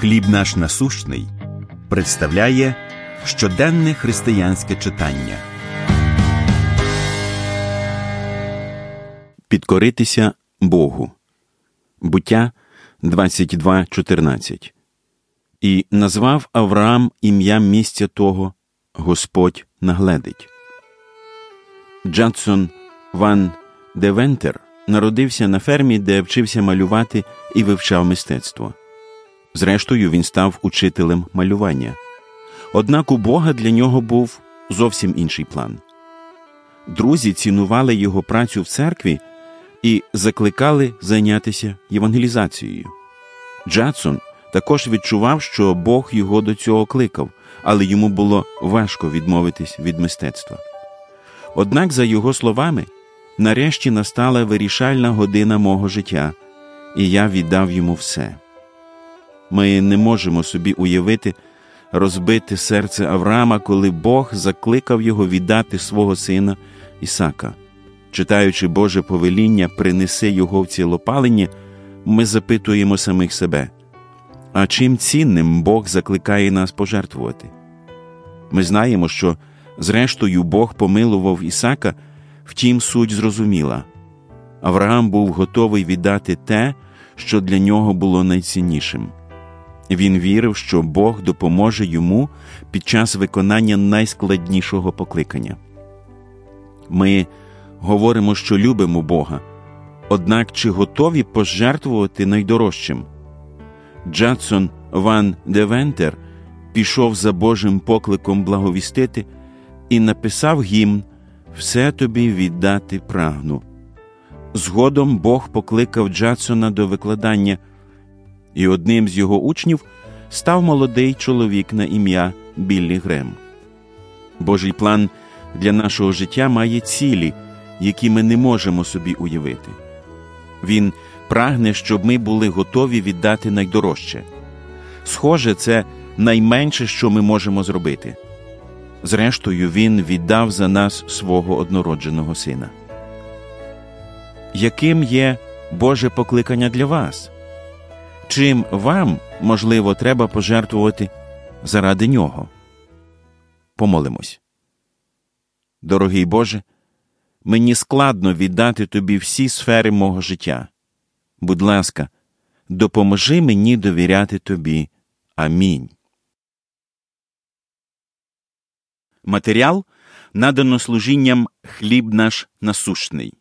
Хліб наш насущний представляє щоденне християнське читання. Підкоритися Богу. Буття 22.14 І назвав Авраам ім'я місця того Господь нагледить. Джадсон Ван Девентер народився на фермі, де вчився малювати і вивчав мистецтво. Зрештою, він став учителем малювання. Однак у Бога для нього був зовсім інший план. Друзі цінували його працю в церкві і закликали зайнятися євангелізацією. Джадсон також відчував, що Бог його до цього кликав, але йому було важко відмовитись від мистецтва. Однак, за його словами, нарешті настала вирішальна година мого життя, і я віддав йому все. Ми не можемо собі уявити розбите серце Авраама, коли Бог закликав його віддати свого сина Ісака. Читаючи Боже повеління, принеси його в цілопалення, ми запитуємо самих себе. А чим цінним Бог закликає нас пожертвувати? Ми знаємо, що, зрештою, Бог помилував Ісака, втім, суть зрозуміла. Авраам був готовий віддати те, що для нього було найціннішим. Він вірив, що Бог допоможе йому під час виконання найскладнішого покликання. Ми говоримо, що любимо Бога, однак чи готові пожертвувати найдорожчим? Джадсон Ван Девентер пішов за Божим покликом благовістити і написав гімн Все тобі віддати прагну. Згодом Бог покликав Джадсона до викладання і одним з його учнів став молодий чоловік на ім'я Біллі Грем. Божий план для нашого життя має цілі, які ми не можемо собі уявити. Він прагне, щоб ми були готові віддати найдорожче. Схоже, це найменше, що ми можемо зробити. Зрештою, Він віддав за нас свого однородженого сина. Яким є Боже покликання для вас? Чим вам, можливо, треба пожертвувати заради нього. Помолимось. Дорогий Боже, мені складно віддати тобі всі сфери мого життя. Будь ласка, допоможи мені довіряти тобі. Амінь. Матеріал надано служінням хліб наш насущний.